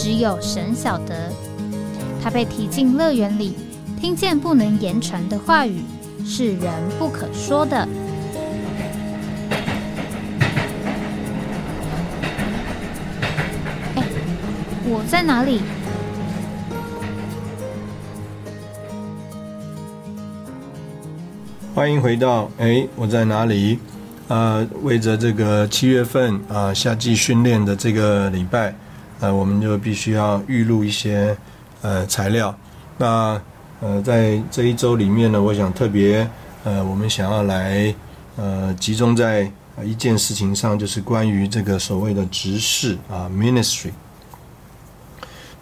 只有神晓得，他被提进乐园里，听见不能言传的话语，是人不可说的。哎，我在哪里？欢迎回到哎，我在哪里？呃，为着这个七月份啊夏季训练的这个礼拜。呃，我们就必须要预录一些呃材料。那呃，在这一周里面呢，我想特别呃，我们想要来呃集中在一件事情上，就是关于这个所谓的执事啊，ministry。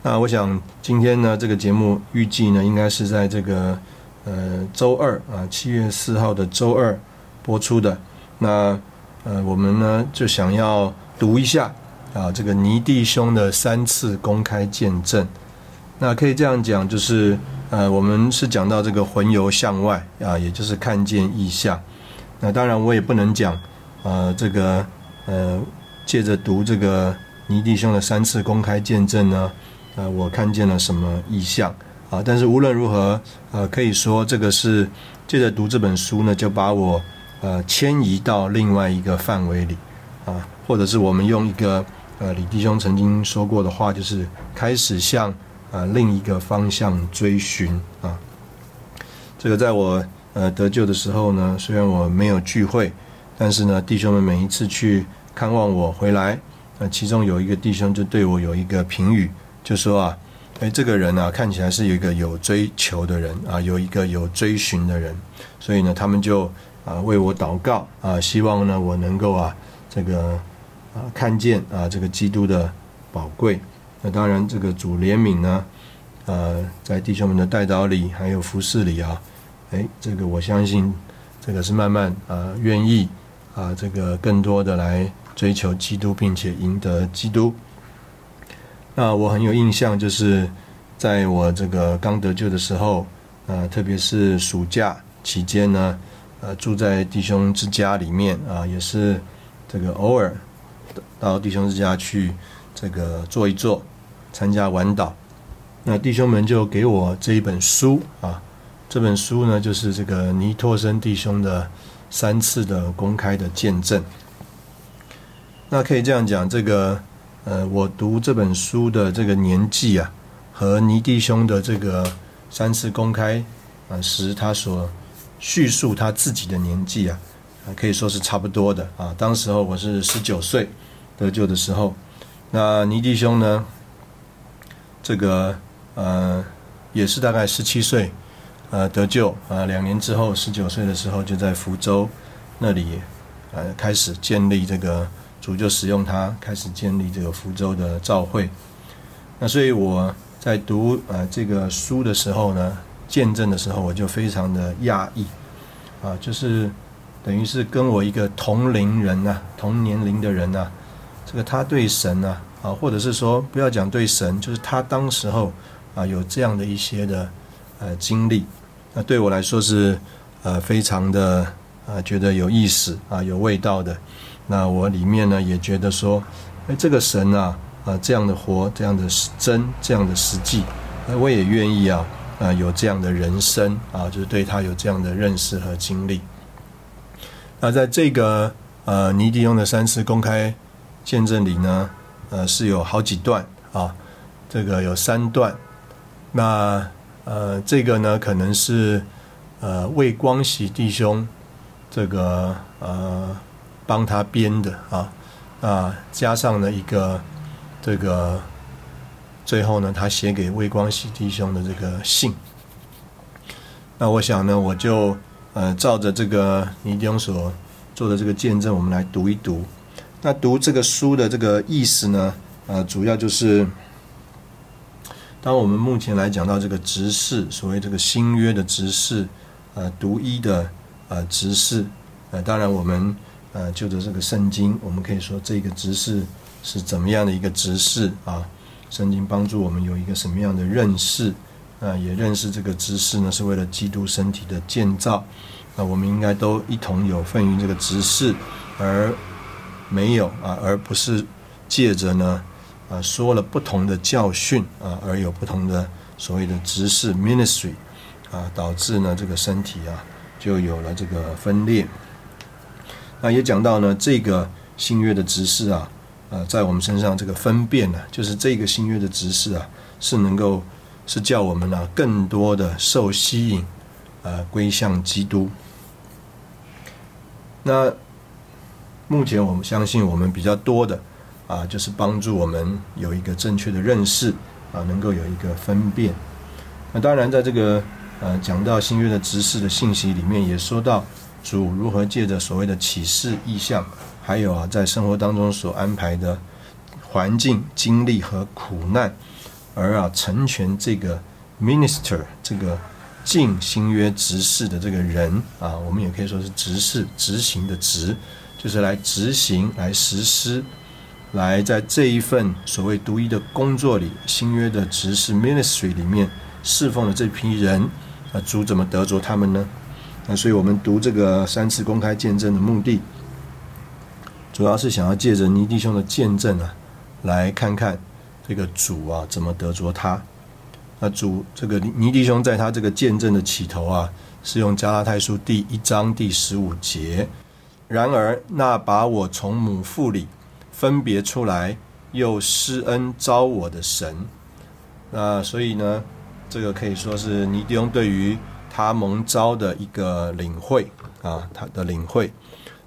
那我想今天呢，这个节目预计呢，应该是在这个呃周二啊，七月四号的周二播出的。那呃，我们呢就想要读一下。啊，这个尼弟兄的三次公开见证，那可以这样讲，就是呃，我们是讲到这个魂游向外啊，也就是看见异象。那当然，我也不能讲呃，这个呃，借着读这个尼弟兄的三次公开见证呢，呃，我看见了什么异象啊？但是无论如何，呃，可以说这个是借着读这本书呢，就把我呃迁移到另外一个范围里啊，或者是我们用一个。呃，李弟兄曾经说过的话，就是开始向啊另一个方向追寻啊。这个在我呃得救的时候呢，虽然我没有聚会，但是呢，弟兄们每一次去看望我回来，呃，其中有一个弟兄就对我有一个评语，就说啊，哎，这个人啊，看起来是有一个有追求的人啊，有一个有追寻的人，所以呢，他们就啊为我祷告啊，希望呢我能够啊这个。啊，看见啊，这个基督的宝贵。那当然，这个主怜悯呢，呃，在弟兄们的带导里，还有服侍里啊，哎，这个我相信，这个是慢慢啊，愿意啊，这个更多的来追求基督，并且赢得基督。那我很有印象，就是在我这个刚得救的时候，啊，特别是暑假期间呢，呃，住在弟兄之家里面啊，也是这个偶尔。到弟兄之家去，这个坐一坐，参加晚祷。那弟兄们就给我这一本书啊，这本书呢就是这个尼托森弟兄的三次的公开的见证。那可以这样讲，这个呃，我读这本书的这个年纪啊，和尼弟兄的这个三次公开啊时他所叙述他自己的年纪啊，可以说是差不多的啊。当时候我是十九岁。得救的时候，那尼弟兄呢？这个呃，也是大概十七岁，呃，得救啊，两年之后，十九岁的时候，就在福州那里，呃，开始建立这个主就使用他开始建立这个福州的教会。那所以我在读呃这个书的时候呢，见证的时候，我就非常的讶异，啊，就是等于是跟我一个同龄人呐，同年龄的人呐。这个他对神呢，啊，或者是说不要讲对神，就是他当时候啊有这样的一些的呃经历，那对我来说是呃非常的啊觉得有意思啊有味道的。那我里面呢也觉得说，哎，这个神啊啊这样的活，这样的真，这样的实际，哎，我也愿意啊啊有这样的人生啊，就是对他有这样的认识和经历。那在这个呃尼迪用的三次公开。见证里呢，呃，是有好几段啊，这个有三段，那呃，这个呢，可能是呃魏光喜弟兄这个呃帮他编的啊，啊，加上了一个这个最后呢，他写给魏光喜弟兄的这个信。那我想呢，我就呃照着这个尼丁所做的这个见证，我们来读一读。那读这个书的这个意思呢，呃，主要就是当我们目前来讲到这个执事，所谓这个新约的执事，呃，独一的呃执事，呃，当然我们呃就着这个圣经，我们可以说这个执事是怎么样的一个执事啊？圣经帮助我们有一个什么样的认识？啊，也认识这个执事呢，是为了基督身体的建造。那我们应该都一同有份于这个执事，而没有啊，而不是借着呢啊说了不同的教训啊，而有不同的所谓的执事 ministry 啊，导致呢这个身体啊就有了这个分裂。那也讲到呢，这个新约的执事啊。呃，在我们身上这个分辨呢，就是这个新约的执事啊，是能够是叫我们呢更多的受吸引，呃，归向基督。那目前我们相信我们比较多的啊，就是帮助我们有一个正确的认识啊，能够有一个分辨。那当然，在这个呃讲到新约的执事的信息里面，也说到主如何借着所谓的启示意象。还有啊，在生活当中所安排的环境、经历和苦难，而啊成全这个 minister 这个进新约执事的这个人啊，我们也可以说是执事执行的执，就是来执行、来实施、来在这一份所谓独一的工作里，新约的执事 ministry 里面侍奉的这批人啊，主怎么得着他们呢？那所以我们读这个三次公开见证的目的。主要是想要借着尼弟兄的见证啊，来看看这个主啊怎么得着他。那主这个尼弟兄在他这个见证的起头啊，是用加拉太书第一章第十五节。然而那把我从母腹里分别出来，又施恩招我的神。那所以呢，这个可以说是尼弟兄对于他蒙召的一个领会啊，他的领会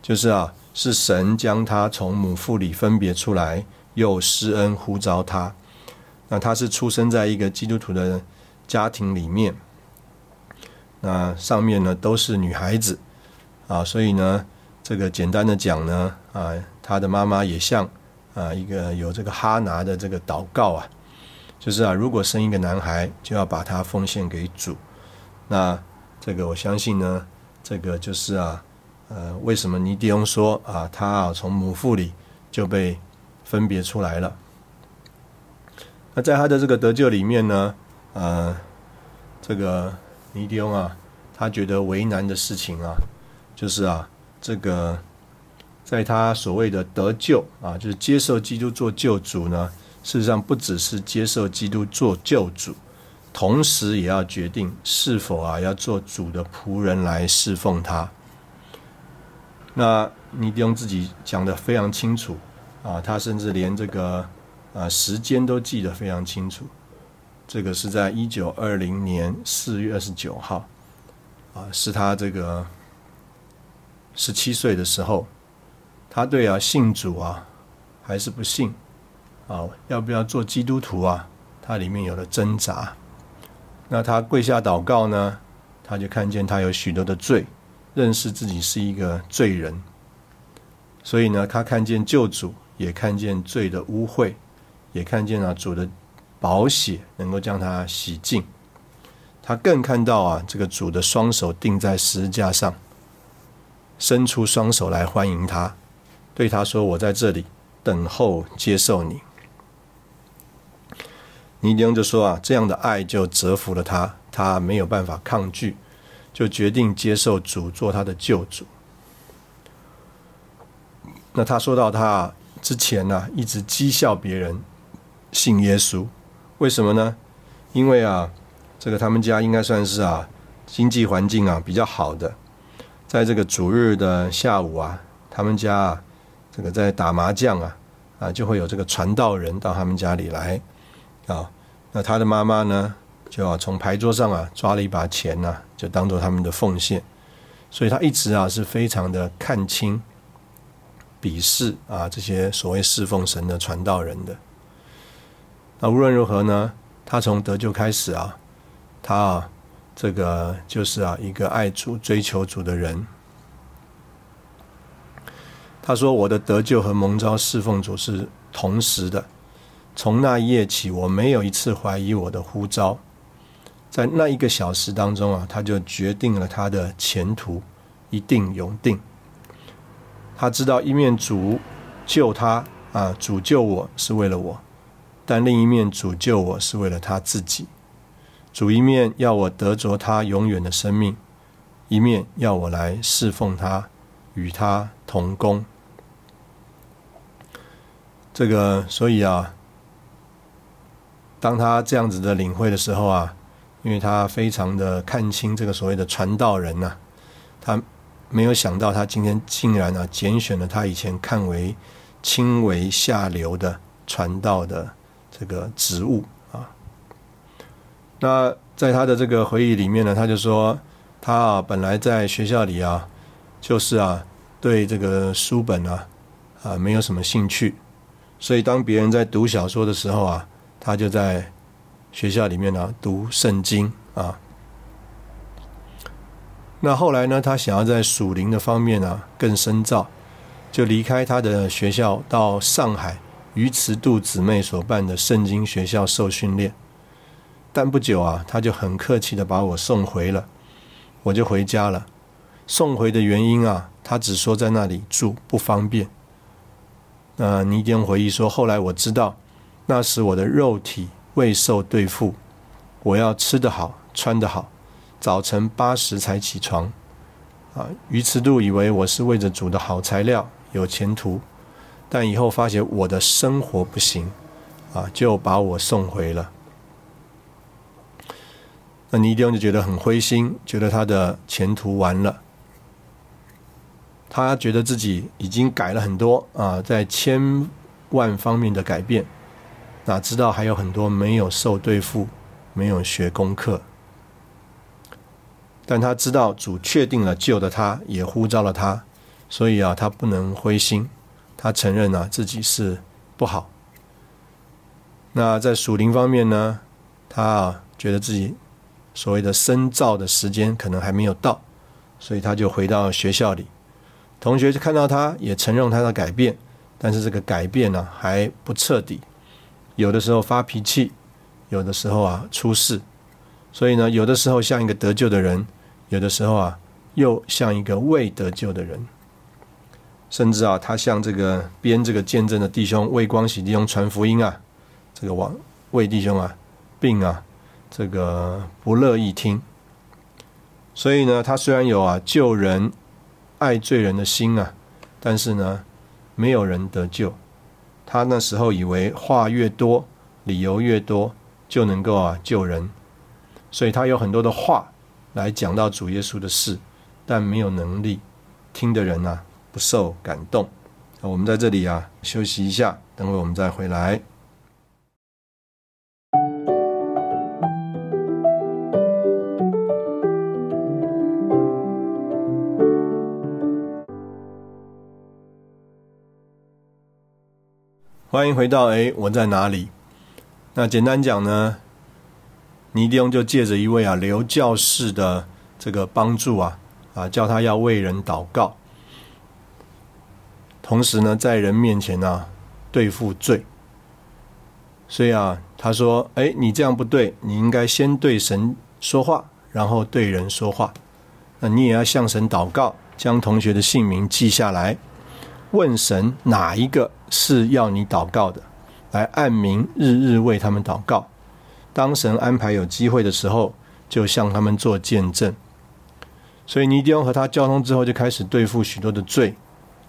就是啊。是神将他从母腹里分别出来，又施恩呼召他。那他是出生在一个基督徒的家庭里面，那上面呢都是女孩子啊，所以呢，这个简单的讲呢，啊，他的妈妈也像啊一个有这个哈拿的这个祷告啊，就是啊，如果生一个男孩，就要把他奉献给主。那这个我相信呢，这个就是啊。呃，为什么尼迪翁说啊，他啊从母腹里就被分别出来了？那在他的这个得救里面呢，呃，这个尼迪翁啊，他觉得为难的事情啊，就是啊，这个在他所谓的得救啊，就是接受基督做救主呢，事实上不只是接受基督做救主，同时也要决定是否啊要做主的仆人来侍奉他。那尼迪翁自己讲的非常清楚啊，他甚至连这个啊时间都记得非常清楚。这个是在一九二零年四月二十九号啊，是他这个十七岁的时候，他对啊信主啊还是不信啊，要不要做基督徒啊？他里面有了挣扎。那他跪下祷告呢，他就看见他有许多的罪。认识自己是一个罪人，所以呢，他看见救主，也看见罪的污秽，也看见了主的宝血能够将他洗净。他更看到啊，这个主的双手钉在十字架上，伸出双手来欢迎他，对他说：“我在这里等候接受你。”尼丁就说啊，这样的爱就折服了他，他没有办法抗拒。就决定接受主做他的救主。那他说到他之前呢，一直讥笑别人信耶稣，为什么呢？因为啊，这个他们家应该算是啊经济环境啊比较好的，在这个主日的下午啊，他们家啊这个在打麻将啊啊，就会有这个传道人到他们家里来啊。那他的妈妈呢？就啊，从牌桌上啊抓了一把钱呐，就当做他们的奉献，所以他一直啊是非常的看清、鄙视啊这些所谓侍奉神的传道人的。那无论如何呢，他从得救开始啊，他啊这个就是啊一个爱主、追求主的人。他说：“我的得救和蒙召侍奉主是同时的。”从那一夜起，我没有一次怀疑我的呼召。在那一个小时当中啊，他就决定了他的前途一定永定。他知道一面主救他啊，主救我是为了我；但另一面主救我是为了他自己。主一面要我得着他永远的生命，一面要我来侍奉他，与他同工。这个，所以啊，当他这样子的领会的时候啊。因为他非常的看清这个所谓的传道人呐，他没有想到他今天竟然啊拣选了他以前看为轻为下流的传道的这个职务。那在他的这个回忆里面呢，他就说他啊本来在学校里啊就是啊对这个书本啊啊没有什么兴趣，所以当别人在读小说的时候啊，他就在。学校里面呢，读圣经啊。那后来呢，他想要在属灵的方面呢更深造，就离开他的学校，到上海鱼池渡姊妹所办的圣经学校受训练。但不久啊，他就很客气的把我送回了，我就回家了。送回的原因啊，他只说在那里住不方便。那尼丁回忆说，后来我知道，那时我的肉体。未受对付，我要吃得好，穿得好，早晨八时才起床。啊，鱼池度以为我是为着煮的好材料，有前途，但以后发现我的生活不行，啊，就把我送回了。那尼迪翁就觉得很灰心，觉得他的前途完了。他觉得自己已经改了很多啊，在千万方面的改变。哪知道还有很多没有受对付，没有学功课。但他知道主确定了救的他，也呼召了他，所以啊，他不能灰心。他承认啊自己是不好。那在属灵方面呢，他啊觉得自己所谓的深造的时间可能还没有到，所以他就回到学校里。同学就看到他也承认他的改变，但是这个改变呢还不彻底。有的时候发脾气，有的时候啊出事，所以呢，有的时候像一个得救的人，有的时候啊又像一个未得救的人，甚至啊，他向这个编这个见证的弟兄魏光喜弟兄传福音啊，这个王魏弟兄啊，病啊这个不乐意听，所以呢，他虽然有啊救人、爱罪人的心啊，但是呢，没有人得救。他那时候以为话越多，理由越多，就能够啊救人，所以他有很多的话来讲到主耶稣的事，但没有能力听的人呢不受感动。我们在这里啊休息一下，等会我们再回来。欢迎回到哎，我在哪里？那简单讲呢，尼迪翁就借着一位啊刘教士的这个帮助啊啊，叫他要为人祷告，同时呢，在人面前呢对付罪。所以啊，他说：“哎，你这样不对，你应该先对神说话，然后对人说话。那你也要向神祷告，将同学的姓名记下来。”问神哪一个是要你祷告的，来按名日日为他们祷告。当神安排有机会的时候，就向他们做见证。所以尼迪翁和他交通之后，就开始对付许多的罪，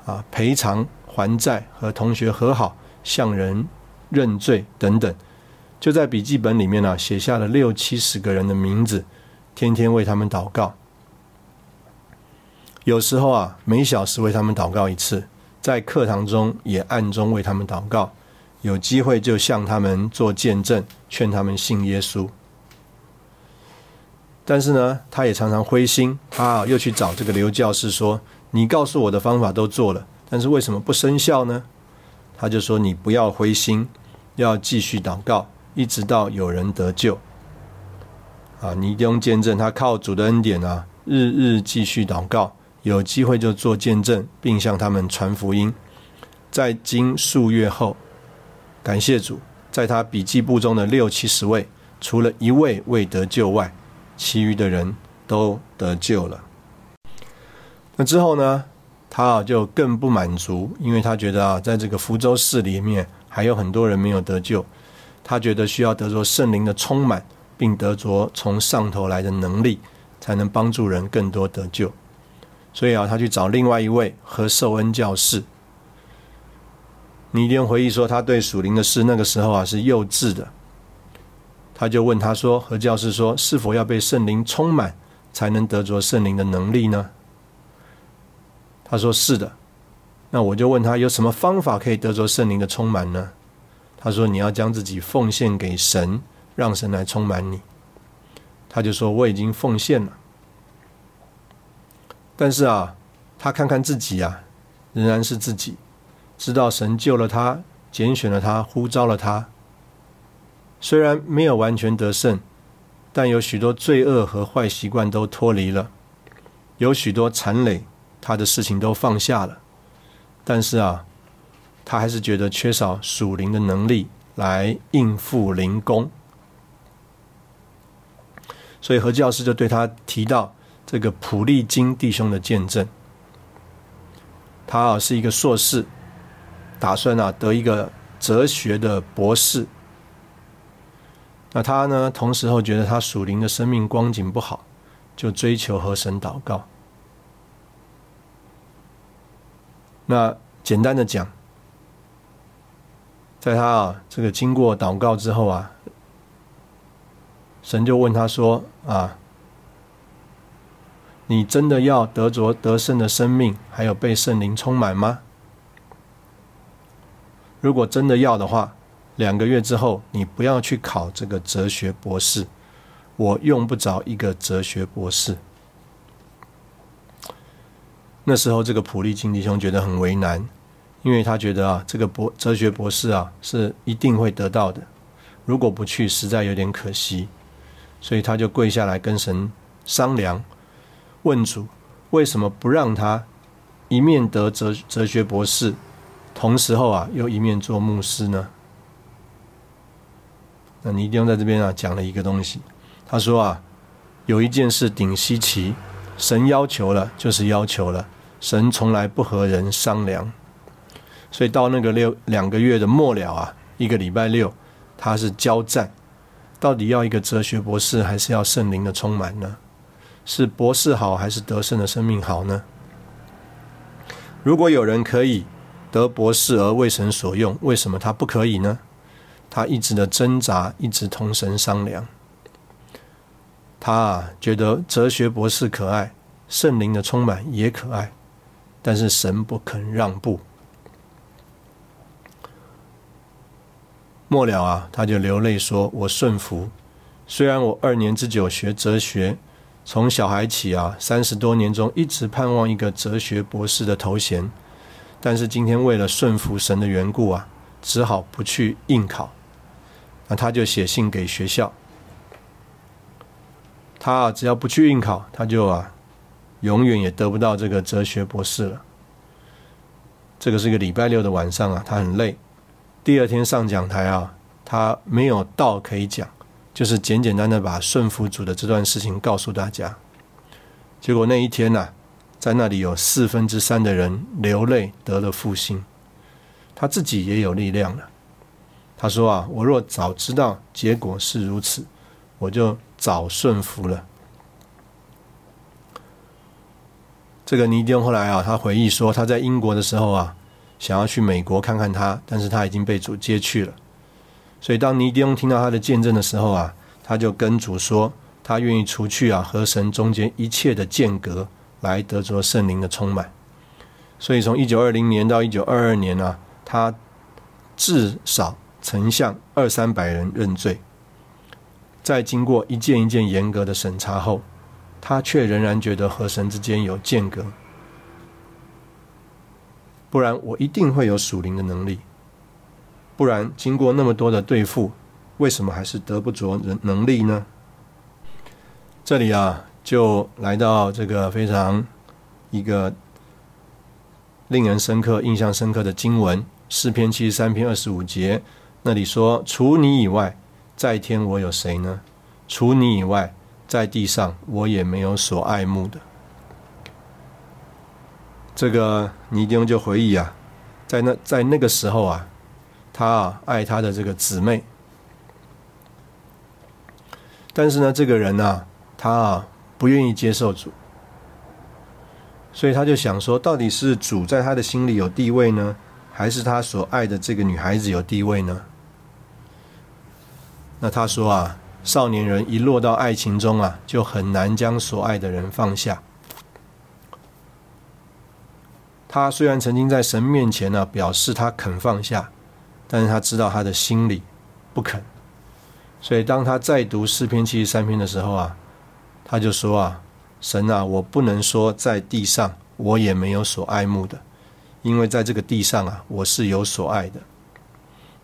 啊，赔偿还债，和同学和好，向人认罪等等。就在笔记本里面呢，写下了六七十个人的名字，天天为他们祷告。有时候啊，每小时为他们祷告一次。在课堂中也暗中为他们祷告，有机会就向他们做见证，劝他们信耶稣。但是呢，他也常常灰心，啊，又去找这个刘教士说：“你告诉我的方法都做了，但是为什么不生效呢？”他就说：“你不要灰心，要继续祷告，一直到有人得救。”啊，你用见证，他靠主的恩典啊，日日继续祷告。有机会就做见证，并向他们传福音。在经数月后，感谢主，在他笔记簿中的六七十位，除了一位未得救外，其余的人都得救了。那之后呢，他啊就更不满足，因为他觉得啊，在这个福州市里面还有很多人没有得救，他觉得需要得着圣灵的充满，并得着从上头来的能力，才能帮助人更多得救。所以啊，他去找另外一位何寿恩教士。尼丁回忆说，他对属灵的事那个时候啊是幼稚的。他就问他说：“何教士说，是否要被圣灵充满，才能得着圣灵的能力呢？”他说：“是的。”那我就问他有什么方法可以得着圣灵的充满呢？他说：“你要将自己奉献给神，让神来充满你。”他就说：“我已经奉献了。”但是啊，他看看自己啊，仍然是自己。知道神救了他，拣选了他，呼召了他。虽然没有完全得胜，但有许多罪恶和坏习惯都脱离了，有许多残累他的事情都放下了。但是啊，他还是觉得缺少属灵的能力来应付灵工。所以何教师就对他提到这个普利金弟兄的见证。他啊是一个硕士。打算啊得一个哲学的博士，那他呢，同时候觉得他属灵的生命光景不好，就追求和神祷告。那简单的讲，在他啊这个经过祷告之后啊，神就问他说：“啊，你真的要得着得胜的生命，还有被圣灵充满吗？”如果真的要的话，两个月之后你不要去考这个哲学博士，我用不着一个哲学博士。那时候这个普利金弟兄觉得很为难，因为他觉得啊，这个博哲学博士啊是一定会得到的，如果不去实在有点可惜，所以他就跪下来跟神商量，问主为什么不让他一面得哲哲学博士。同时候啊，又一面做牧师呢。那你一定在这边啊讲了一个东西。他说啊，有一件事顶稀奇，神要求了就是要求了，神从来不和人商量。所以到那个六两个月的末了啊，一个礼拜六，他是交战，到底要一个哲学博士，还是要圣灵的充满呢？是博士好，还是得胜的生命好呢？如果有人可以。得博士而为神所用，为什么他不可以呢？他一直的挣扎，一直同神商量。他啊，觉得哲学博士可爱，圣灵的充满也可爱，但是神不肯让步。末了啊，他就流泪说：“我顺服。虽然我二年之久学哲学，从小孩起啊，三十多年中一直盼望一个哲学博士的头衔。”但是今天为了顺服神的缘故啊，只好不去应考。那他就写信给学校，他啊只要不去应考，他就啊永远也得不到这个哲学博士了。这个是个礼拜六的晚上啊，他很累。第二天上讲台啊，他没有道可以讲，就是简简单单把顺服主的这段事情告诉大家。结果那一天呢？在那里有四分之三的人流泪得了复兴，他自己也有力量了。他说啊，我若早知道结果是如此，我就早顺服了。这个尼丁后来啊，他回忆说，他在英国的时候啊，想要去美国看看他，但是他已经被主接去了。所以当尼丁听到他的见证的时候啊，他就跟主说，他愿意除去啊和神中间一切的间隔。来得着圣灵的充满，所以从一九二零年到一九二二年呢，他至少曾向二三百人认罪。在经过一件一件严格的审查后，他却仍然觉得和神之间有间隔。不然我一定会有属灵的能力。不然经过那么多的对付，为什么还是得不着人能力呢？这里啊。就来到这个非常一个令人深刻、印象深刻的经文，诗篇七十三篇二十五节：那里说：“除你以外，在天我有谁呢？除你以外，在地上我也没有所爱慕的。”这个尼丁就回忆啊，在那在那个时候啊，他啊爱他的这个姊妹，但是呢，这个人呢，他啊不愿意接受主，所以他就想说，到底是主在他的心里有地位呢，还是他所爱的这个女孩子有地位呢？那他说啊，少年人一落到爱情中啊，就很难将所爱的人放下。他虽然曾经在神面前呢表示他肯放下，但是他知道他的心里不肯。所以当他再读诗篇七十三篇的时候啊，他就说啊，神啊，我不能说在地上我也没有所爱慕的，因为在这个地上啊，我是有所爱的。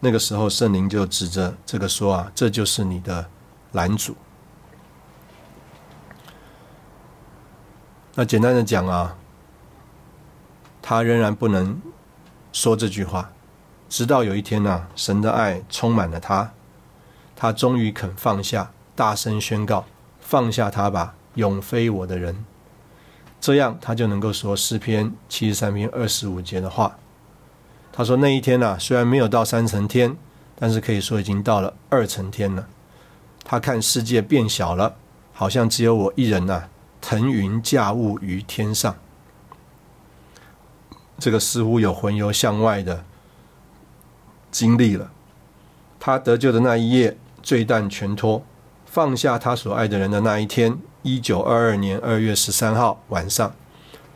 那个时候，圣灵就指着这个说：“啊，这就是你的拦阻。”那简单的讲啊，他仍然不能说这句话，直到有一天呢，神的爱充满了他，他终于肯放下，大声宣告：“放下他吧，永非我的人。”这样，他就能够说诗篇七十三篇二十五节的话。他说：“那一天呢，虽然没有到三层天，但是可以说已经到了二层天了。他看世界变小了，好像只有我一人呐，腾云驾雾于天上。这个似乎有魂游向外的经历了。他得救的那一夜，罪担全脱，放下他所爱的人的那一天，一九二二年二月十三号晚上，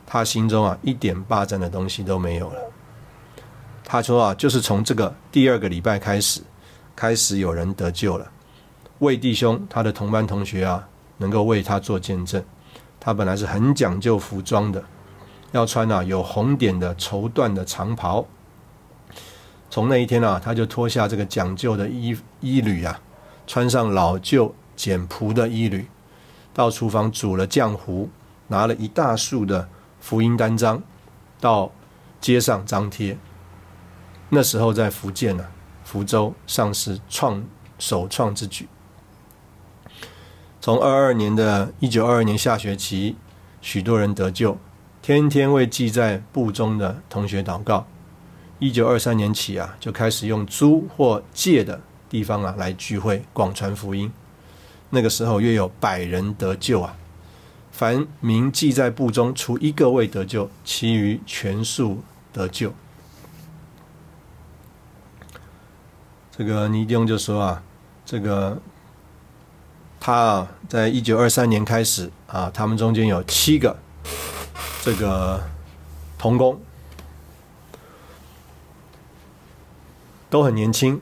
他心中啊一点霸占的东西都没有了。”他说啊，就是从这个第二个礼拜开始，开始有人得救了。魏弟兄，他的同班同学啊，能够为他做见证。他本来是很讲究服装的，要穿啊有红点的绸缎的长袍。从那一天啊，他就脱下这个讲究的衣衣履啊，穿上老旧简朴的衣履，到厨房煮了浆糊，拿了一大束的福音单张，到街上张贴。那时候在福建呢，福州上市创首创之举。从二二年的一九二二年下学期，许多人得救，天天为记在簿中的同学祷告。一九二三年起啊，就开始用租或借的地方啊来聚会广传福音。那个时候约有百人得救啊，凡名记在部中，除一个未得救，其余全数得救。这个尼丁就说啊，这个他啊，在一九二三年开始啊，他们中间有七个这个童工，都很年轻。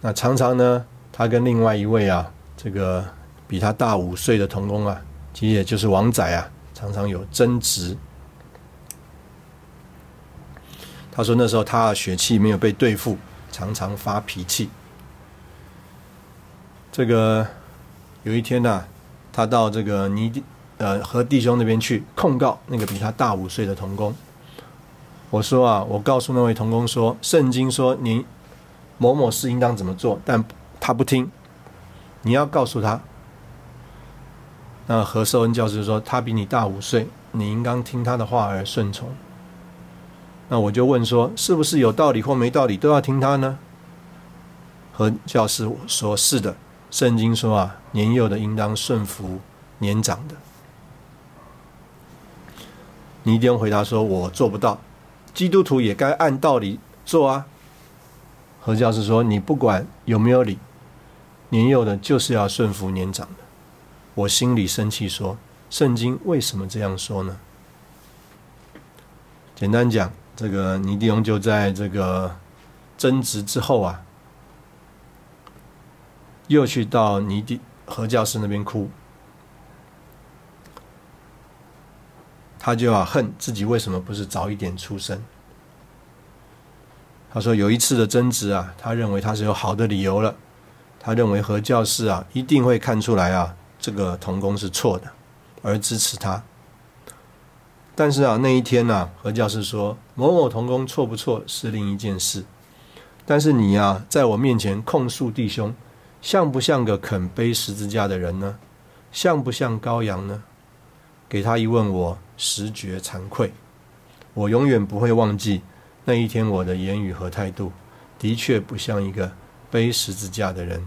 那常常呢，他跟另外一位啊，这个比他大五岁的童工啊，其实也就是王仔啊，常常有争执。他说那时候他的血气没有被对付。常常发脾气。这个有一天呢，他到这个尼弟呃和弟兄那边去控告那个比他大五岁的童工。我说啊，我告诉那位童工说，圣经说你某某事应当怎么做，但他不听。你要告诉他。那何寿恩教师说，他比你大五岁，你应当听他的话而顺从。那我就问说，是不是有道理或没道理都要听他呢？何教师说：是的，圣经说啊，年幼的应当顺服年长的。尼丁回答说：我做不到，基督徒也该按道理做啊。何教师说：你不管有没有理，年幼的就是要顺服年长的。我心里生气说：圣经为什么这样说呢？简单讲。这个尼迪翁就在这个争执之后啊，又去到尼迪何教师那边哭，他就要恨自己为什么不是早一点出生。他说有一次的争执啊，他认为他是有好的理由了，他认为何教士啊一定会看出来啊，这个童工是错的，而支持他。但是啊，那一天呢，何教师说某某童工错不错是另一件事。但是你呀，在我面前控诉弟兄，像不像个肯背十字架的人呢？像不像羔羊呢？给他一问，我实觉惭愧。我永远不会忘记那一天我的言语和态度，的确不像一个背十字架的人，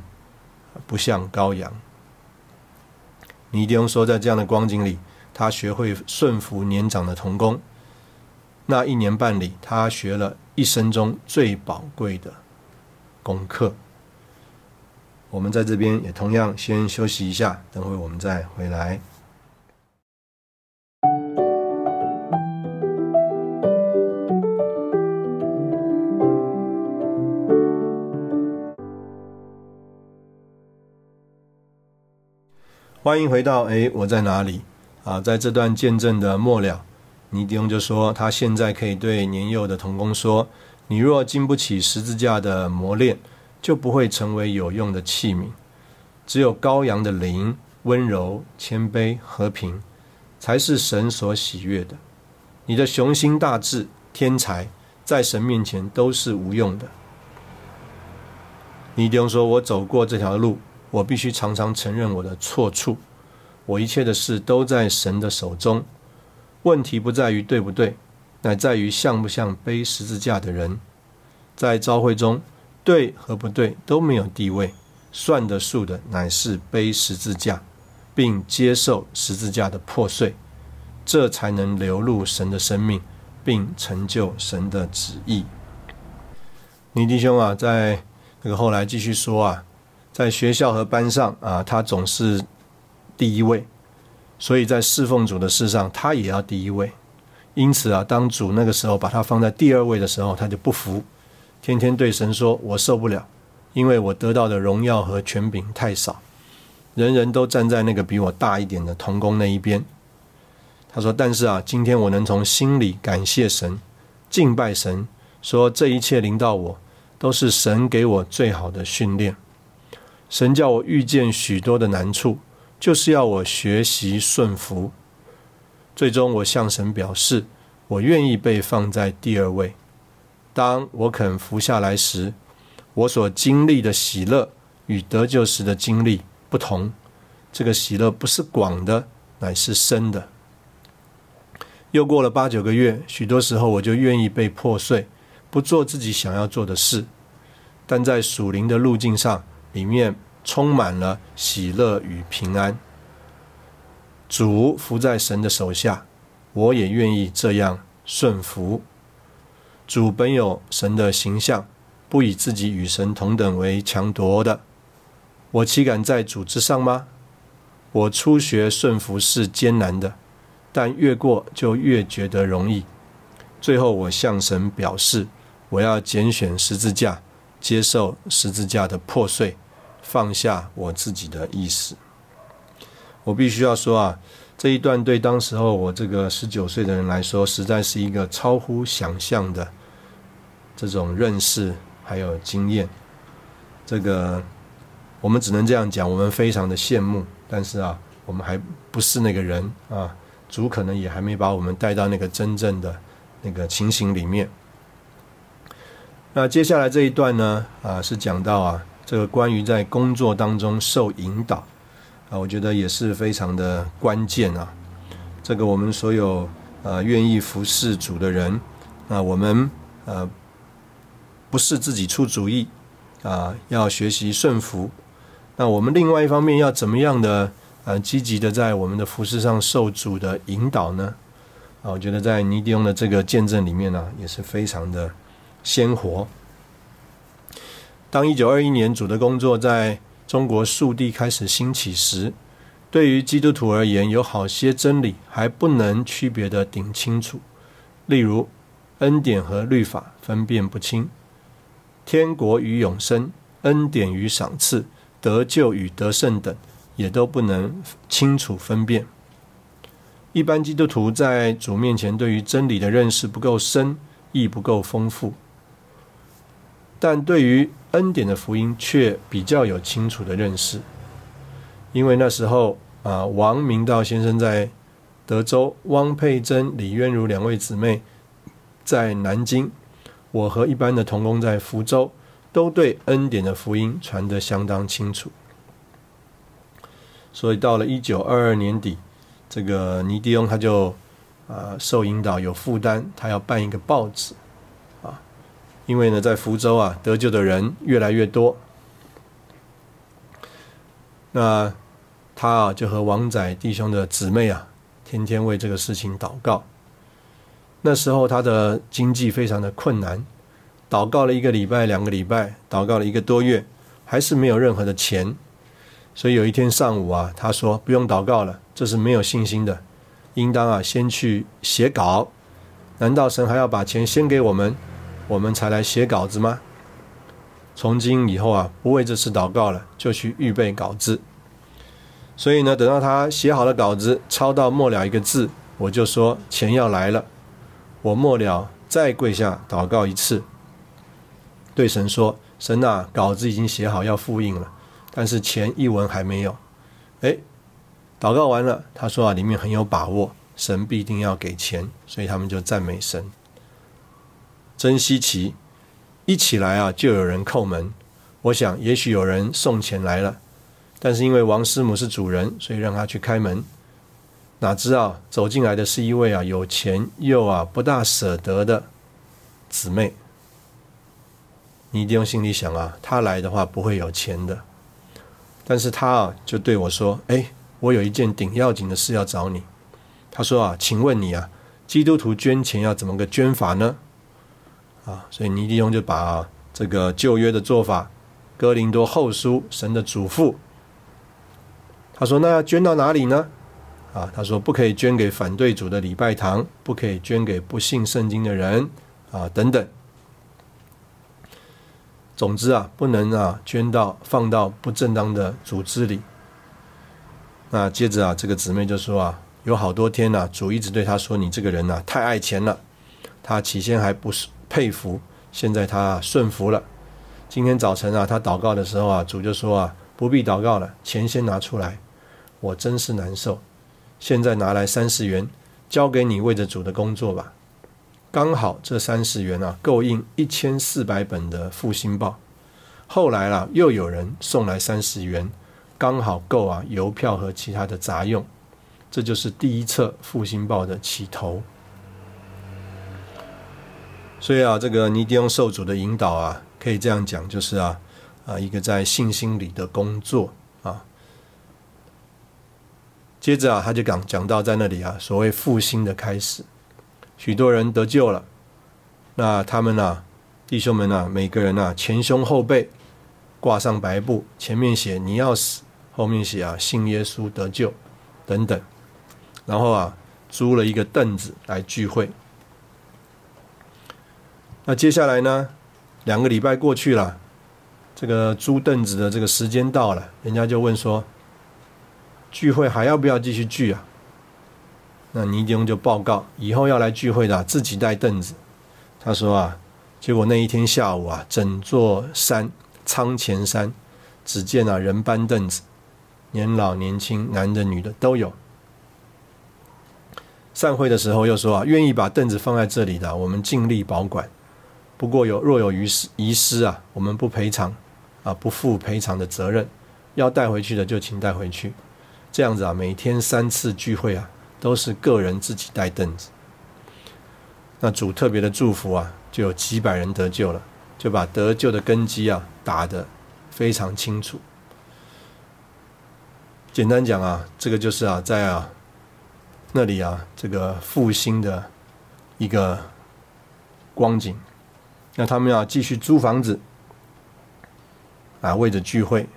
不像羔羊。尼迪翁说，在这样的光景里，他学会顺服年长的童工。那一年半里，他学了一生中最宝贵的功课。我们在这边也同样先休息一下，等会我们再回来。欢迎回到哎，我在哪里？啊，在这段见证的末了，尼迪翁就说，他现在可以对年幼的童工说：“你若经不起十字架的磨练，就不会成为有用的器皿。只有羔羊的灵、温柔、谦卑、和平，才是神所喜悦的。你的雄心大志、天才，在神面前都是无用的。”尼迪翁说：“我走过这条路。”我必须常常承认我的错处，我一切的事都在神的手中。问题不在于对不对，乃在于像不像背十字架的人。在召会中，对和不对都没有地位，算得数的乃是背十字架，并接受十字架的破碎，这才能流入神的生命，并成就神的旨意。尼弟兄啊，在这个后来继续说啊。在学校和班上啊，他总是第一位，所以在侍奉主的事上，他也要第一位。因此啊，当主那个时候把他放在第二位的时候，他就不服，天天对神说：“我受不了，因为我得到的荣耀和权柄太少，人人都站在那个比我大一点的童工那一边。”他说：“但是啊，今天我能从心里感谢神，敬拜神，说这一切临到我，都是神给我最好的训练。”神叫我遇见许多的难处，就是要我学习顺服。最终，我向神表示，我愿意被放在第二位。当我肯服下来时，我所经历的喜乐与得救时的经历不同。这个喜乐不是广的，乃是深的。又过了八九个月，许多时候我就愿意被破碎，不做自己想要做的事。但在属灵的路径上，里面充满了喜乐与平安。主服在神的手下，我也愿意这样顺服。主本有神的形象，不以自己与神同等为强夺的。我岂敢在主之上吗？我初学顺服是艰难的，但越过就越觉得容易。最后，我向神表示，我要拣选十字架，接受十字架的破碎。放下我自己的意思，我必须要说啊，这一段对当时候我这个十九岁的人来说，实在是一个超乎想象的这种认识还有经验。这个我们只能这样讲，我们非常的羡慕，但是啊，我们还不是那个人啊，主可能也还没把我们带到那个真正的那个情形里面。那接下来这一段呢，啊，是讲到啊。这个关于在工作当中受引导啊，我觉得也是非常的关键啊。这个我们所有呃愿意服侍主的人啊，我们呃不是自己出主意啊，要学习顺服。那我们另外一方面要怎么样的呃积极的在我们的服饰上受主的引导呢？啊，我觉得在尼迪翁的这个见证里面呢，也是非常的鲜活。当一九二一年主的工作在中国速地开始兴起时，对于基督徒而言，有好些真理还不能区别的顶清楚。例如，恩典和律法分辨不清，天国与永生、恩典与赏赐、得救与得胜等，也都不能清楚分辨。一般基督徒在主面前，对于真理的认识不够深，亦不够丰富。但对于恩典的福音却比较有清楚的认识，因为那时候啊，王明道先生在德州，汪佩珍、李渊如两位姊妹在南京，我和一般的童工在福州，都对恩典的福音传得相当清楚。所以到了一九二二年底，这个尼迪翁他就啊受引导有负担，他要办一个报纸，因为呢在福州啊得救的人越来越多，那他啊就和王仔弟兄的姊妹啊天天为这个事情祷告。那时候他的经济非常的困难，祷告了一个礼拜、两个礼拜，祷告了一个多月，还是没有任何的钱。所以有一天上午啊，他说不用祷告了，这是没有信心的，应当啊先去写稿。难道神还要把钱先给我们，我们才来写稿子吗？从今以后啊，不为这事祷告了，就去预备稿子。所以呢，等到他写好了稿子，抄到末了一个字，我就说钱要来了。我末了再跪下祷告一次，对神说：“神啊，稿子已经写好，要复印了。”但是钱一文还没有，哎，祷告完了，他说啊，里面很有把握，神必定要给钱，所以他们就赞美神。真稀奇，一起来啊，就有人叩门。我想也许有人送钱来了，但是因为王师母是主人，所以让他去开门。哪知啊，走进来的是一位啊有钱又啊不大舍得的姊妹。你一定心里想啊，他来的话不会有钱的。但是他啊，就对我说：“哎，我有一件顶要紧的事要找你。”他说：“啊，请问你啊，基督徒捐钱要怎么个捐法呢？”啊，所以尼迪翁就把这个旧约的做法，《哥林多后书》神的嘱咐。他说：“那要捐到哪里呢？”啊，他说：“不可以捐给反对主的礼拜堂，不可以捐给不信圣经的人，啊，等等。”总之啊，不能啊捐到放到不正当的组织里。那接着啊，这个姊妹就说啊，有好多天呐，主一直对她说：“你这个人呐，太爱钱了。”他起先还不是佩服，现在他顺服了。今天早晨啊，他祷告的时候啊，主就说啊，不必祷告了，钱先拿出来。我真是难受。现在拿来三十元，交给你为着主的工作吧。刚好这三十元啊，够印一千四百本的复兴报。后来啦，又有人送来三十元，刚好够啊邮票和其他的杂用。这就是第一册复兴报的起头。所以啊，这个尼迪翁受主的引导啊，可以这样讲，就是啊啊一个在信心里的工作啊。接着啊，他就讲讲到在那里啊，所谓复兴的开始。许多人得救了，那他们呢，弟兄们呢，每个人呢，前胸后背挂上白布，前面写你要死，后面写啊信耶稣得救等等，然后啊租了一个凳子来聚会。那接下来呢，两个礼拜过去了，这个租凳子的这个时间到了，人家就问说，聚会还要不要继续聚啊？那尼迪翁就报告，以后要来聚会的自己带凳子。他说啊，结果那一天下午啊，整座山仓前山，只见啊人搬凳子，年老年轻，男的女的都有。散会的时候又说啊，愿意把凳子放在这里的，我们尽力保管。不过有若有遗失遗失啊，我们不赔偿啊，不负赔偿的责任。要带回去的就请带回去。这样子啊，每天三次聚会啊。都是个人自己带凳子，那主特别的祝福啊，就有几百人得救了，就把得救的根基啊打得非常清楚。简单讲啊，这个就是啊，在啊那里啊，这个复兴的一个光景。那他们要继续租房子啊，为着聚会。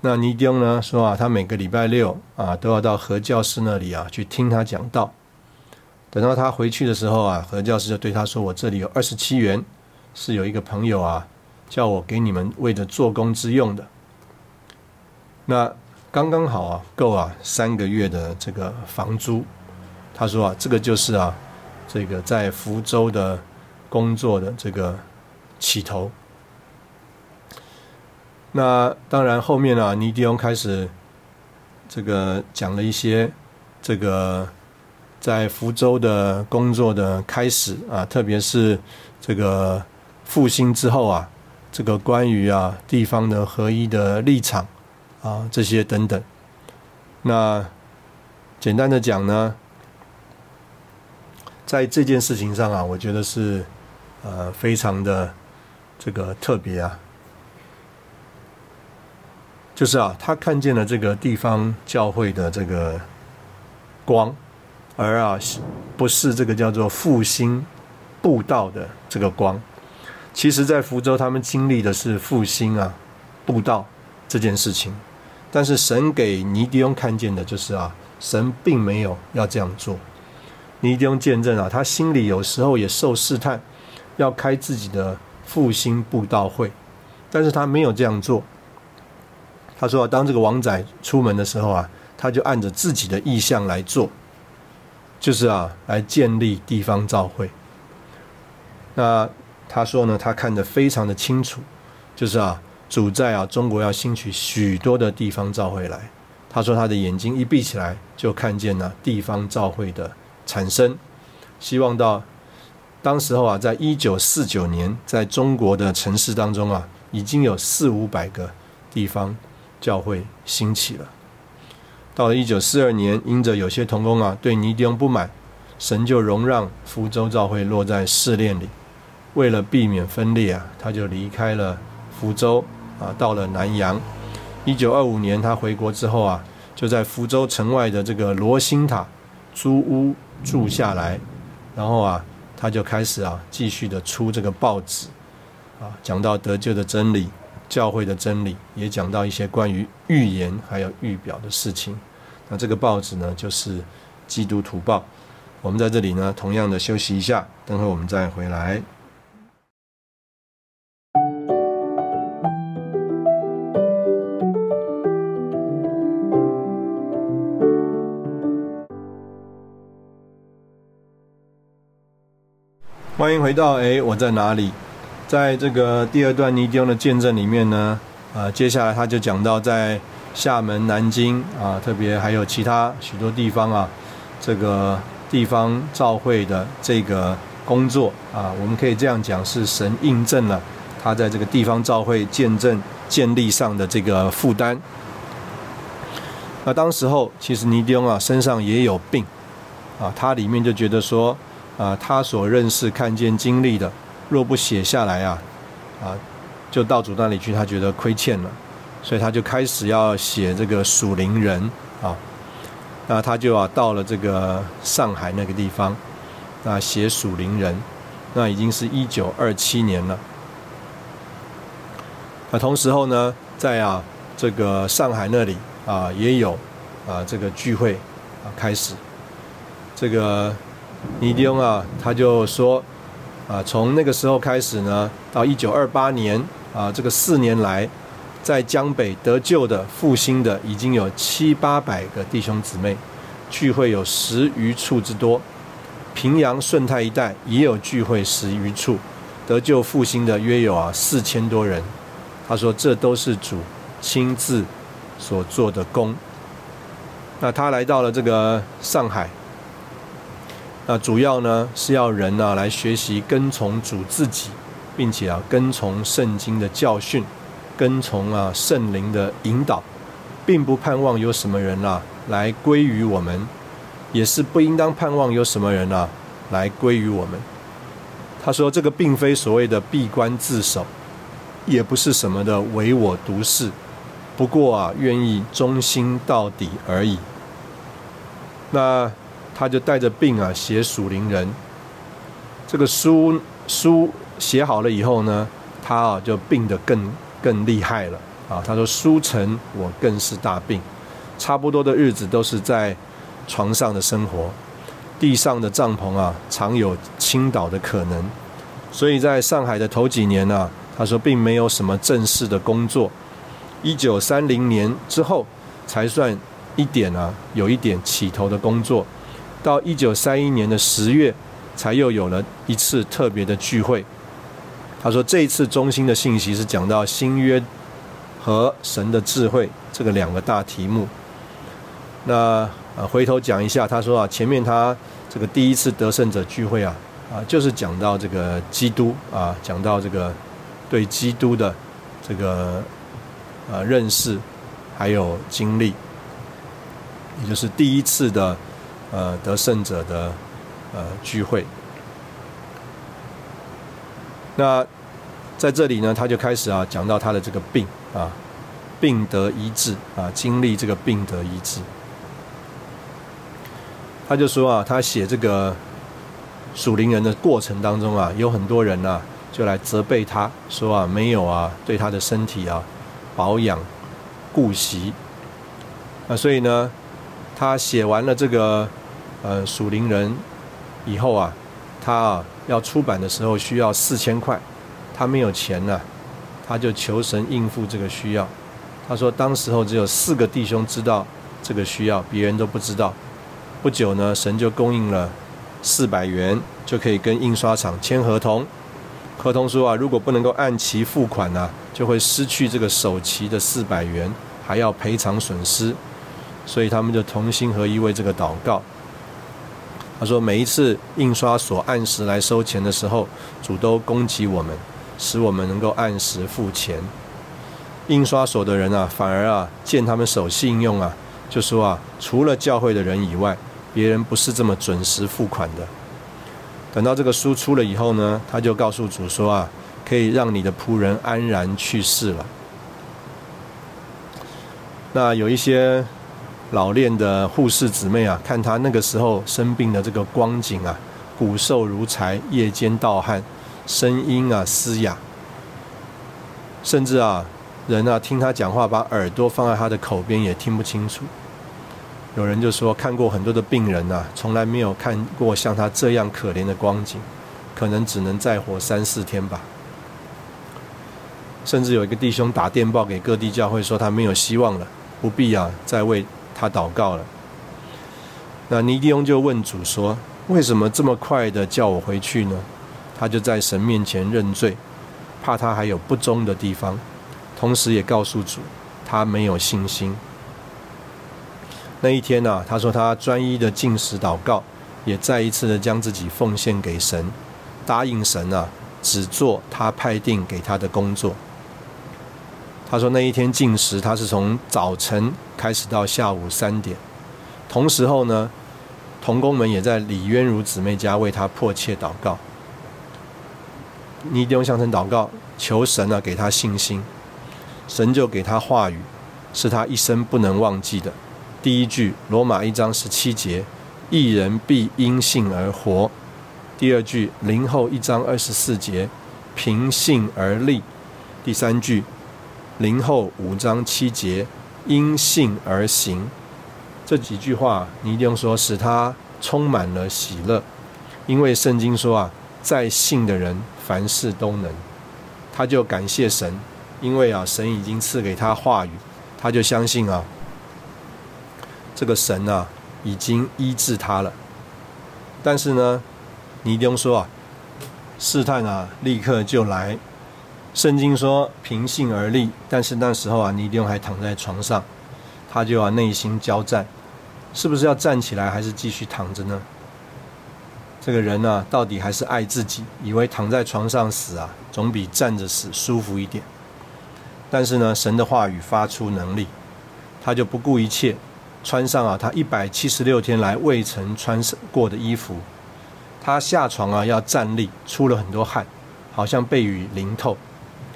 那尼丁呢说啊，他每个礼拜六啊都要到何教师那里啊去听他讲道。等到他回去的时候啊，何教师就对他说：“我这里有二十七元，是有一个朋友啊叫我给你们为着做工之用的。那刚刚好啊，够啊三个月的这个房租。他说啊，这个就是啊这个在福州的工作的这个起头。”那当然，后面啊，尼迪翁开始这个讲了一些这个在福州的工作的开始啊，特别是这个复兴之后啊，这个关于啊地方的合一的立场啊这些等等。那简单的讲呢，在这件事情上啊，我觉得是呃非常的这个特别啊，就是啊，他看见了这个地方教会的这个光，而啊不是这个叫做复兴布道的这个光。其实，在福州，他们经历的是复兴啊布道这件事情。但是神给尼迪翁看见的就是啊，神并没有要这样做。尼迪翁见证啊，他心里有时候也受试探，要开自己的复兴布道会，但是他没有这样做。他说，当这个王仔出门的时候啊，他就按着自己的意向来做，就是啊，来建立地方教会。那他说呢，他看得非常的清楚，就是啊。主在啊，中国要兴起许多的地方召会来。他说，他的眼睛一闭起来，就看见了地方召会的产生。希望到当时候啊，在一九四九年，在中国的城市当中啊，已经有四五百个地方教会兴起了。到了一九四二年，因着有些童工啊对尼丁不满，神就容让福州教会落在试炼里。为了避免分裂啊，他就离开了福州。啊，到了南洋，一九二五年他回国之后啊，就在福州城外的这个罗星塔租屋住下来，然后啊，他就开始啊，继续的出这个报纸，啊，讲到得救的真理、教会的真理，也讲到一些关于预言还有预表的事情。那这个报纸呢，就是《基督徒报》。我们在这里呢，同样的休息一下，等会我们再回来。欢迎回到哎，我在哪里？在这个第二段尼迪翁的见证里面呢，呃，接下来他就讲到在厦门、南京啊，特别还有其他许多地方啊，这个地方召会的这个工作啊，我们可以这样讲，是神印证了他在这个地方召会见证建立上的这个负担。那当时候其实尼迪翁啊身上也有病啊，他里面就觉得说。啊，他所认识、看见、经历的，若不写下来啊，啊，就到主那里去，他觉得亏欠了，所以他就开始要写这个属灵人啊。那他就啊到了这个上海那个地方，啊写属灵人，那已经是一九二七年了。那同时候呢，在啊这个上海那里啊也有啊这个聚会啊开始，这个。尼迪翁啊，他就说，啊，从那个时候开始呢，到一九二八年啊，这个四年来，在江北得救的复兴的已经有七八百个弟兄姊妹，聚会有十余处之多。平阳顺泰一带也有聚会十余处，得救复兴的约有啊四千多人。他说，这都是主亲自所做的功。那他来到了这个上海。那主要呢是要人呢来学习跟从主自己，并且啊跟从圣经的教训，跟从啊圣灵的引导，并不盼望有什么人啊来归于我们，也是不应当盼望有什么人啊来归于我们。他说这个并非所谓的闭关自守，也不是什么的唯我独事，不过啊愿意忠心到底而已。那。他就带着病啊写属灵人，这个书书写好了以后呢，他啊就病得更更厉害了啊。他说书成我更是大病，差不多的日子都是在床上的生活，地上的帐篷啊常有倾倒的可能，所以在上海的头几年呢，他说并没有什么正式的工作。一九三零年之后才算一点啊有一点起头的工作。到一九三一年的十月，才又有了一次特别的聚会。他说，这一次中心的信息是讲到新约和神的智慧这个两个大题目。那呃，回头讲一下，他说啊，前面他这个第一次得胜者聚会啊，啊，就是讲到这个基督啊，讲到这个对基督的这个呃认识，还有经历，也就是第一次的呃得胜者的呃聚会。那在这里呢，他就开始啊讲到他的这个病啊，病得医治啊，经历这个病得医治。他就说啊，他写这个属灵人的过程当中啊，有很多人呐，就来责备他说啊，没有啊，对他的身体啊保养顾惜。啊，所以呢，他写完了这个呃属灵人以后啊，他啊要出版的时候需要四千块，他没有钱呢，他就求神应付这个需要。他说，当时候只有四个弟兄知道这个需要，别人都不知道。不久呢，神就供应了四百元，就可以跟印刷厂签合同。合同说啊，如果不能够按期付款呢，就会失去这个首期的四百元，还要赔偿损失。所以他们就同心合一为这个祷告。他说，每一次印刷所按时来收钱的时候，主都供给我们，使我们能够按时付钱。印刷所的人啊，反而啊，见他们守信用啊，就说啊，除了教会的人以外。别人不是这么准时付款的。等到这个书出了以后呢，他就告诉主说啊，可以让你的仆人安然去世了。那有一些老练的护士姊妹啊，看他那个时候生病的这个光景啊，骨瘦如柴，夜间盗汗，声音啊嘶哑，甚至啊人啊听他讲话，把耳朵放在他的口边也听不清楚。有人就说看过很多的病人呐，从来没有看过像他这样可怜的光景，可能只能再活三四天吧。甚至有一个弟兄打电报给各地教会说他没有希望了，不必啊再为他祷告了。那尼迪翁就问主说：“为什么这么快的叫我回去呢？”他就在神面前认罪，怕他还有不忠的地方，同时也告诉主他没有信心。那一天呢，他说他专一的进食祷告，也再一次的将自己奉献给神，答应神啊，只做他派定给他的工作。他说那一天进食，他是从早晨开始到下午三点，同时候呢，童工们也在李渊如姊妹家为他迫切祷告。你弟兄向神祷告，求神啊给他信心，神就给他话语，是他一生不能忘记的。第一句，罗马一章十七节，一人必因信而活。第二句，灵后一章二十四节，凭信而立。第三句，灵后五章七节，因信而行。这几句话，你一定要说，使他充满了喜乐，因为圣经说啊，在信的人凡事都能。他就感谢神，因为啊，神已经赐给他话语，他就相信啊。这个神啊，已经医治他了。但是呢，尼丁说啊，试探啊，立刻就来。圣经说平信而立，但是那时候啊，尼丁还躺在床上，他就要内心交战，是不是要站起来，还是继续躺着呢？这个人呢，到底还是爱自己，以为躺在床上死啊，总比站着死舒服一点。但是呢，神的话语发出能力，他就不顾一切。穿上啊，他一百七十六天来未曾穿过的衣服。他下床啊，要站立，出了很多汗，好像被雨淋透。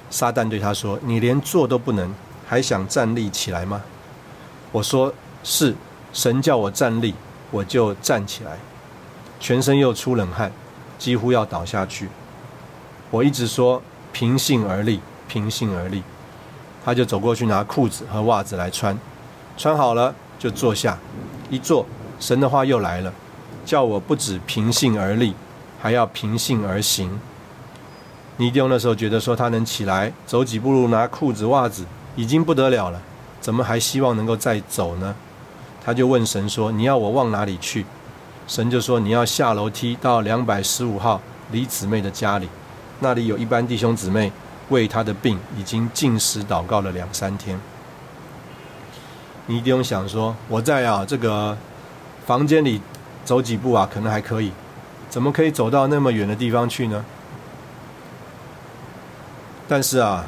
撒旦对他说：“你连坐都不能，还想站立起来吗？”我说：“是，神叫我站立，我就站起来。”全身又出冷汗，几乎要倒下去。我一直说：“平信而立，平信而立。”他就走过去拿裤子和袜子来穿，穿好了。就坐下，一坐，神的话又来了，叫我不止平信而立，还要平信而行。尼丢那时候觉得说他能起来走几步路，拿裤子袜子已经不得了了，怎么还希望能够再走呢？他就问神说：“你要我往哪里去？”神就说：“你要下楼梯到两百十五号李姊妹的家里，那里有一班弟兄姊妹为他的病已经进食祷告了两三天。”你一定想说，我在啊这个房间里走几步啊，可能还可以。怎么可以走到那么远的地方去呢？但是啊，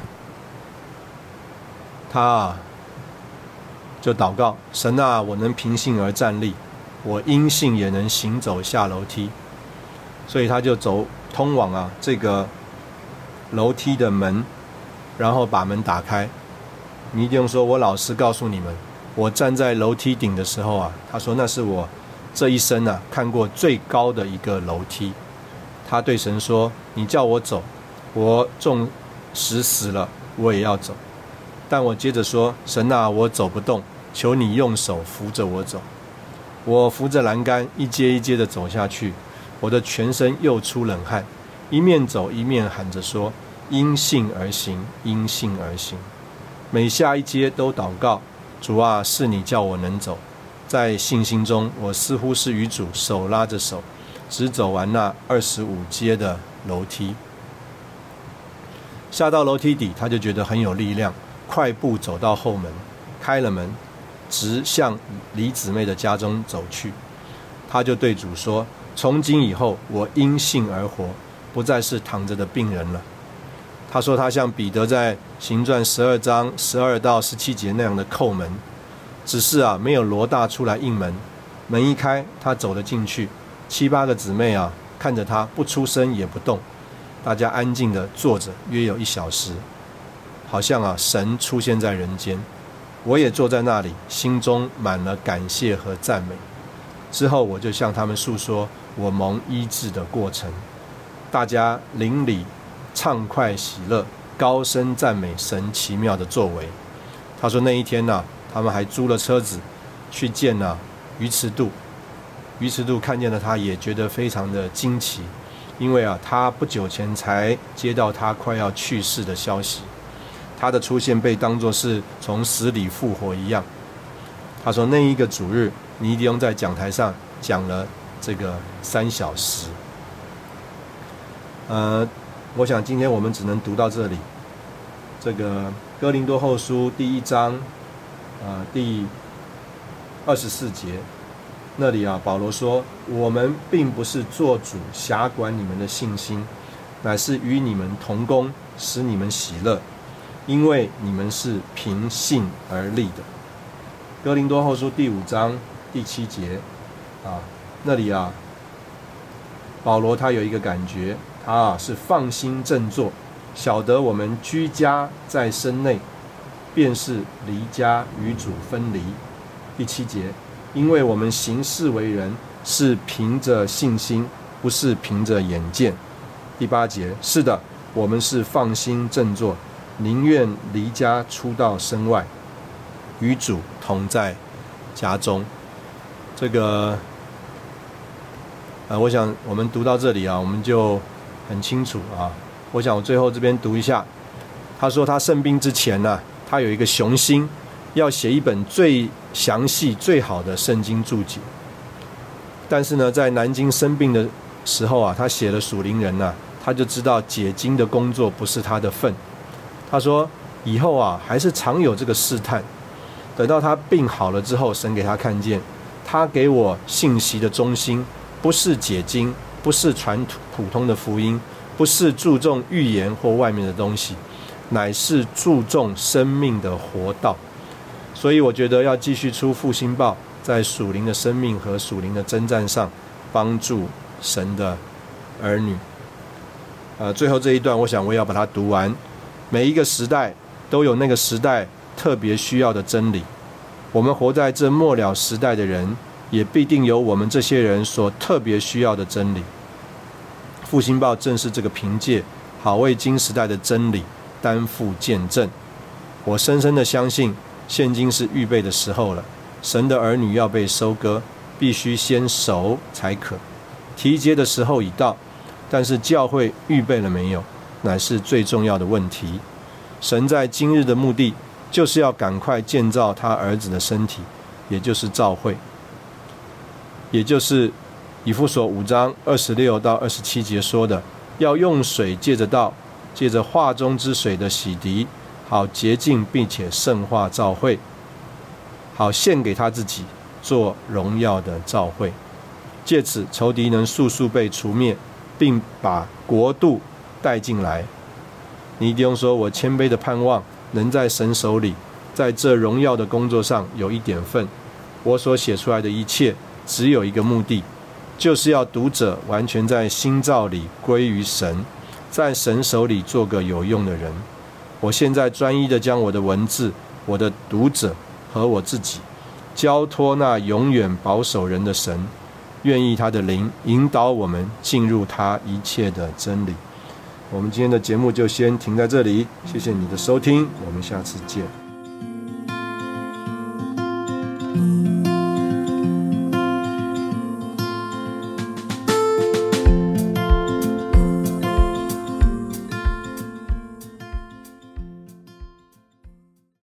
他啊，就祷告神啊，我能平信而站立，我因信也能行走下楼梯，所以他就走通往啊这个楼梯的门，然后把门打开。尼迪翁说：“我老实告诉你们，我站在楼梯顶的时候啊，他说那是我这一生啊看过最高的一个楼梯。他对神说：‘你叫我走，我纵……’”死死了，我也要走。但我接着说：“神啊，我走不动，求你用手扶着我走。”我扶着栏杆，一阶一阶的走下去，我的全身又出冷汗，一面走一面喊着说：“因信而行，因信而行。”每下一阶都祷告：“主啊，是你叫我能走。”在信心中，我似乎是与主手拉着手，只走完那二十五阶的楼梯。下到楼梯底，他就觉得很有力量，快步走到后门，开了门，直向李姊妹的家中走去。他就对主说：“从今以后，我因信而活，不再是躺着的病人了。”他说他像彼得在行传十二章十二到十七节那样的叩门，只是啊，没有罗大出来应门。门一开，他走了进去，七八个姊妹啊，看着他不出声也不动。大家安静的坐着，约有一小时，好像啊，神出现在人间。我也坐在那里，心中满了感谢和赞美。之后，我就向他们诉说我蒙医治的过程。大家邻里畅快喜乐，高声赞美神奇妙的作为。他说那一天呢，他们还租了车子去见了鱼池渡。鱼池渡看见了他，也觉得非常的惊奇。因为啊，他不久前才接到他快要去世的消息，他的出现被当作是从死里复活一样。他说那一个主日，尼迪翁在讲台上讲了这个三小时。呃，我想今天我们只能读到这里。这个哥林多后书第一章，呃，第二十四节。那里啊，保罗说：“我们并不是做主辖管你们的信心，乃是与你们同工，使你们喜乐，因为你们是凭信而立的。”哥林多后书第五章第七节啊，那里啊，保罗他有一个感觉，他啊是放心振作，晓得我们居家在身内，便是离家与主分离。第七节。因为我们行事为人是凭着信心，不是凭着眼见。第八节，是的，我们是放心振作，宁愿离家出到身外，与主同在家中。这个，呃，我想我们读到这里啊，我们就很清楚啊。我想我最后这边读一下，他说他生病之前呢，他有一个雄心。要写一本最详细、最好的圣经注解，但是呢，在南京生病的时候啊，他写了属灵人呐，他就知道解经的工作不是他的份。他说以后啊，还是常有这个试探。等到他病好了之后，神给他看见，他给我信息的中心不是解经，不是传普通的福音，不是注重预言或外面的东西，乃是注重生命的活道。所以我觉得要继续出复兴报，在属灵的生命和属灵的征战上，帮助神的儿女。呃，最后这一段，我想我也要把它读完。每一个时代都有那个时代特别需要的真理。我们活在这末了时代的人，也必定有我们这些人所特别需要的真理。复兴报正是这个凭借，好为今时代的真理担负见证。我深深的相信。现今是预备的时候了，神的儿女要被收割，必须先熟才可。提接的时候已到，但是教会预备了没有，乃是最重要的问题。神在今日的目的，就是要赶快建造他儿子的身体，也就是教会，也就是以弗所五章二十六到二十七节说的，要用水借着道，借着画中之水的洗涤。好洁净并且圣化召会，好献给他自己做荣耀的召会。借此仇敌能速速被除灭，并把国度带进来。尼迪翁说：“我谦卑的盼望能在神手里，在这荣耀的工作上有一点份。我所写出来的一切，只有一个目的，就是要读者完全在心照里归于神，在神手里做个有用的人。我现在专一的将我的文字、我的读者和我自己，交托那永远保守人的神，愿意他的灵引导我们进入他一切的真理。”我们今天的节目就先停在这里，谢谢你的收听，我们下次见。